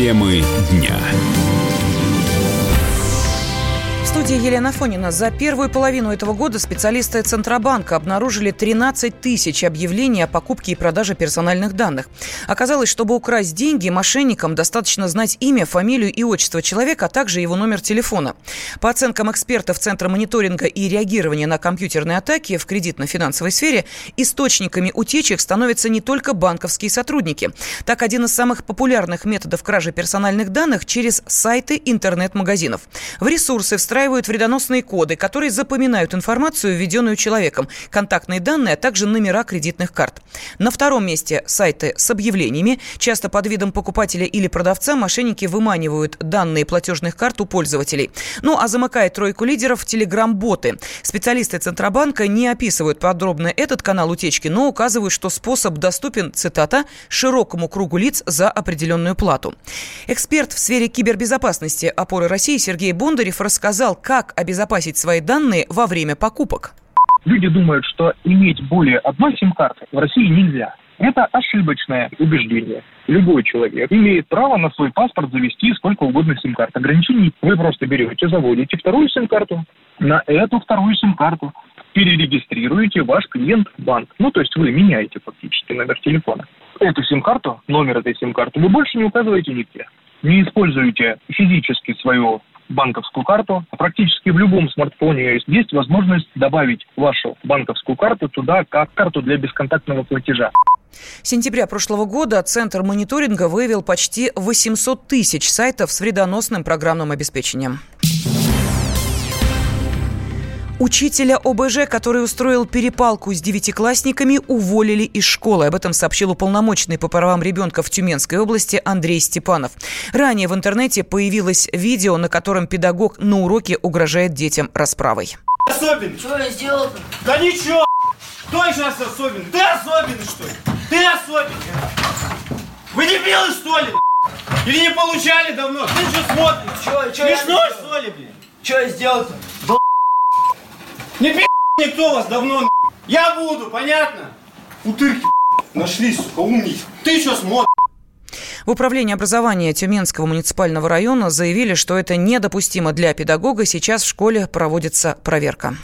Темы дня студии Елена Фонина. За первую половину этого года специалисты Центробанка обнаружили 13 тысяч объявлений о покупке и продаже персональных данных. Оказалось, чтобы украсть деньги, мошенникам достаточно знать имя, фамилию и отчество человека, а также его номер телефона. По оценкам экспертов Центра мониторинга и реагирования на компьютерные атаки в кредитно-финансовой сфере, источниками утечек становятся не только банковские сотрудники. Так, один из самых популярных методов кражи персональных данных через сайты интернет-магазинов. В ресурсы встраиваются встраивают вредоносные коды, которые запоминают информацию, введенную человеком, контактные данные, а также номера кредитных карт. На втором месте сайты с объявлениями. Часто под видом покупателя или продавца мошенники выманивают данные платежных карт у пользователей. Ну а замыкает тройку лидеров телеграм-боты. Специалисты Центробанка не описывают подробно этот канал утечки, но указывают, что способ доступен, цитата, широкому кругу лиц за определенную плату. Эксперт в сфере кибербезопасности опоры России Сергей Бондарев рассказал, как обезопасить свои данные во время покупок. Люди думают, что иметь более одной сим-карты в России нельзя. Это ошибочное убеждение. Любой человек имеет право на свой паспорт завести сколько угодно сим-карт. Ограничений вы просто берете, заводите вторую сим-карту, на эту вторую сим-карту перерегистрируете ваш клиент в банк. Ну, то есть вы меняете фактически номер телефона. Эту сим-карту, номер этой сим-карты вы больше не указываете нигде. Не используете физически свою банковскую карту. Практически в любом смартфоне есть возможность добавить вашу банковскую карту туда как карту для бесконтактного платежа. С сентября прошлого года Центр мониторинга выявил почти 800 тысяч сайтов с вредоносным программным обеспечением. Учителя ОБЖ, который устроил перепалку с девятиклассниками, уволили из школы. Об этом сообщил уполномоченный по правам ребенка в Тюменской области Андрей Степанов. Ранее в интернете появилось видео, на котором педагог на уроке угрожает детям расправой. Особенный. Что я сделал-то? Да ничего. Кто сейчас особенный? Ты особенный, что ли? Ты особенный. Вы дебилы, что ли? Или не получали давно? Ты что смотришь? Что, что Смешно, что ли, блин? Что я сделал-то? Не пи*** никто вас давно, Я буду, понятно? Утырки, нашлись, умники. Ты что смотришь? В управлении образования Тюменского муниципального района заявили, что это недопустимо для педагога. Сейчас в школе проводится проверка.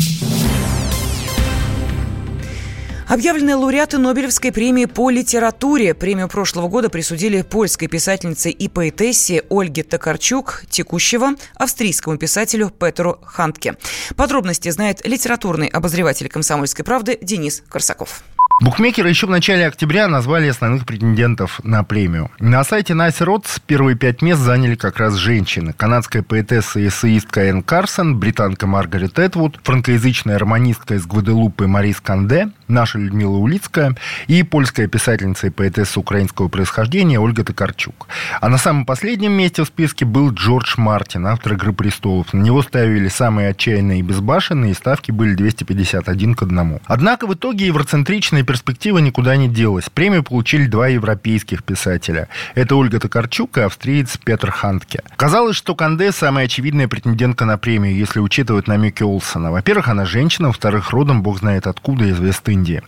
Объявленные лауреаты Нобелевской премии по литературе. Премию прошлого года присудили польской писательнице и поэтессе Ольге Токарчук, текущего австрийскому писателю Петру Хантке. Подробности знает литературный обозреватель «Комсомольской правды» Денис Корсаков. Букмекеры еще в начале октября назвали основных претендентов на премию. На сайте Nicer Odds первые пять мест заняли как раз женщины. Канадская поэтесса и эссеистка Энн Карсон, британка Маргарет Этвуд, франкоязычная романистка из Гваделупы Мариз Конде, наша Людмила Улицкая и польская писательница и поэтесса украинского происхождения Ольга Токарчук. А на самом последнем месте в списке был Джордж Мартин, автор «Игры престолов». На него ставили самые отчаянные и безбашенные, и ставки были 251 к 1. Однако в итоге евроцентричная перспектива никуда не делась. Премию получили два европейских писателя. Это Ольга Токарчук и австриец Петр Хантке. Казалось, что Канде самая очевидная претендентка на премию, если учитывать намеки Олсона. Во-первых, она женщина, во-вторых, родом бог знает откуда, из Вест-Индии.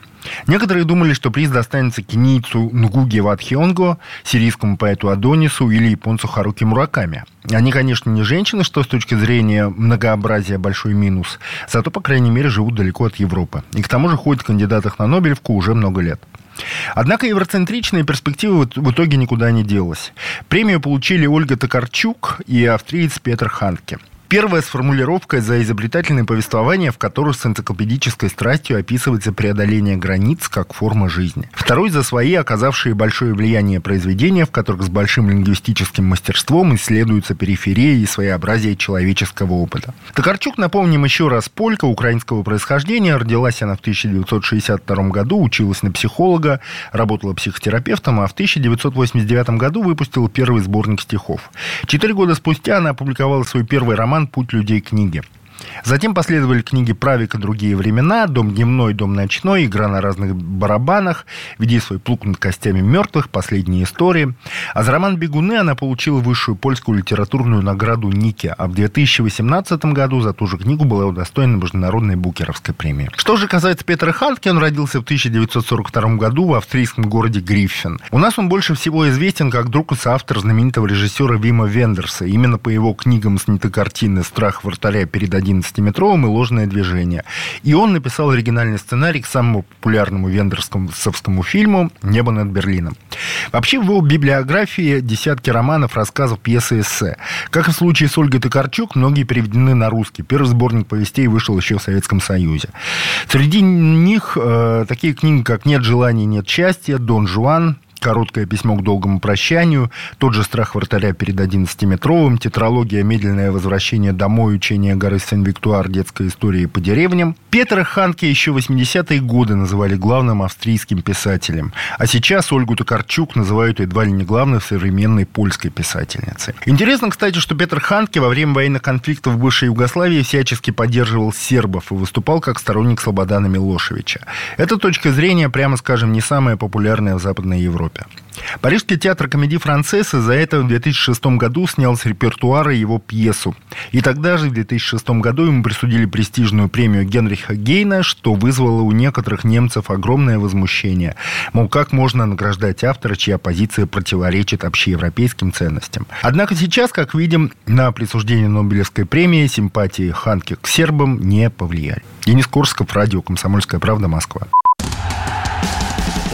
Некоторые думали, что приз достанется кенийцу Нгуги Ватхионго, сирийскому поэту Адонису или японцу Харуки Мураками. Они, конечно, не женщины, что с точки зрения многообразия большой минус, зато, по крайней мере, живут далеко от Европы. И к тому же ходят в кандидатах на Нобелевку уже много лет. Однако евроцентричная перспектива в итоге никуда не делась. Премию получили Ольга Токарчук и австриец Петр Ханке. Первая с формулировкой за изобретательное повествование, в котором с энциклопедической страстью описывается преодоление границ как форма жизни. Второй за свои, оказавшие большое влияние произведения, в которых с большим лингвистическим мастерством исследуются периферии и своеобразие человеческого опыта. Токарчук, напомним еще раз, полька украинского происхождения, родилась она в 1962 году, училась на психолога, работала психотерапевтом, а в 1989 году выпустила первый сборник стихов. Четыре года спустя она опубликовала свой первый роман роман «Путь людей книги». Затем последовали книги «Правик и другие времена», «Дом дневной, дом ночной», «Игра на разных барабанах», «Веди свой плуг над костями мертвых», «Последние истории». А за роман «Бегуны» она получила высшую польскую литературную награду Ники, а в 2018 году за ту же книгу была удостоена Международной Букеровской премии. Что же касается Петра Хантки, он родился в 1942 году в австрийском городе Гриффин. У нас он больше всего известен как друг и соавтор знаменитого режиссера Вима Вендерса. Именно по его книгам сняты картины «Страх вратаря перед 11-метровым» и «Ложное движение». И он написал оригинальный сценарий к самому популярному вендерскому фильму «Небо над Берлином». Вообще в его библиографии десятки романов, рассказов, пьесы, эссе. Как и в случае с Ольгой Токарчук, многие переведены на русский. Первый сборник повестей вышел еще в Советском Союзе. Среди них э, такие книги, как «Нет желания, нет счастья», «Дон Жуан», Короткое письмо к долгому прощанию, тот же страх вратаря перед 11-метровым, тетралогия «Медленное возвращение домой», учение горы Сен-Виктуар, детская история по деревням. Петра Ханке еще 80-е годы называли главным австрийским писателем, а сейчас Ольгу Токарчук называют едва ли не главной современной польской писательницей. Интересно, кстати, что Петр Ханке во время военных конфликтов в бывшей Югославии всячески поддерживал сербов и выступал как сторонник Слободана Милошевича. Эта точка зрения, прямо скажем, не самая популярная в Западной Европе. Европе. Парижский театр комедии «Францесса» за это в 2006 году снял с репертуара его пьесу. И тогда же, в 2006 году, ему присудили престижную премию Генриха Гейна, что вызвало у некоторых немцев огромное возмущение. Мол, как можно награждать автора, чья позиция противоречит общеевропейским ценностям. Однако сейчас, как видим, на присуждение Нобелевской премии симпатии Ханки к сербам не повлияли. Денис Корсков, радио «Комсомольская правда», Москва.